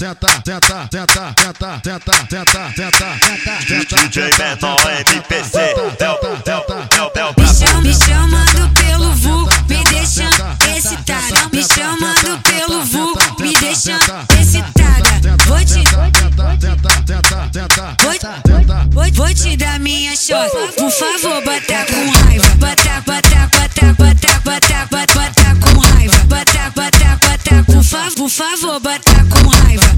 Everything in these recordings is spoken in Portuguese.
Tenta, tenta, tenta, tenta, tenta, tenta, tenta, tenta. DJ Menor MPC, tenta, tenta, tenta, Del. Me chama, me chamando pelo vulgo, me deixando excitada. Me chamando pelo vulgo, me deixando excitada. Vou te, tenta, vou, vou te dar minha chota. Por favor, bata com raiva, bata, bata, bata, bata, bata, bata, bata com raiva, bata, bata, bata. Por favor, por favor, bata com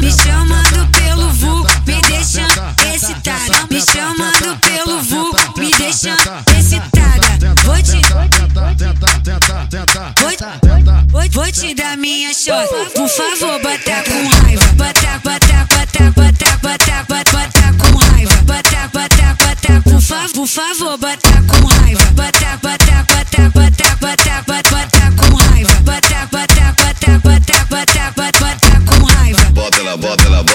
Me chamando pelo vulgo, me deixando excitada. Me chamando pelo vulgo, me deixando excitada. Vou te, vou, vou te dar minha chance. Por favor, bata com raiva. Bata, bata, bata, bata, bata, bata, bata com raiva. Bata, bata, bata, por favor, por favor, bata.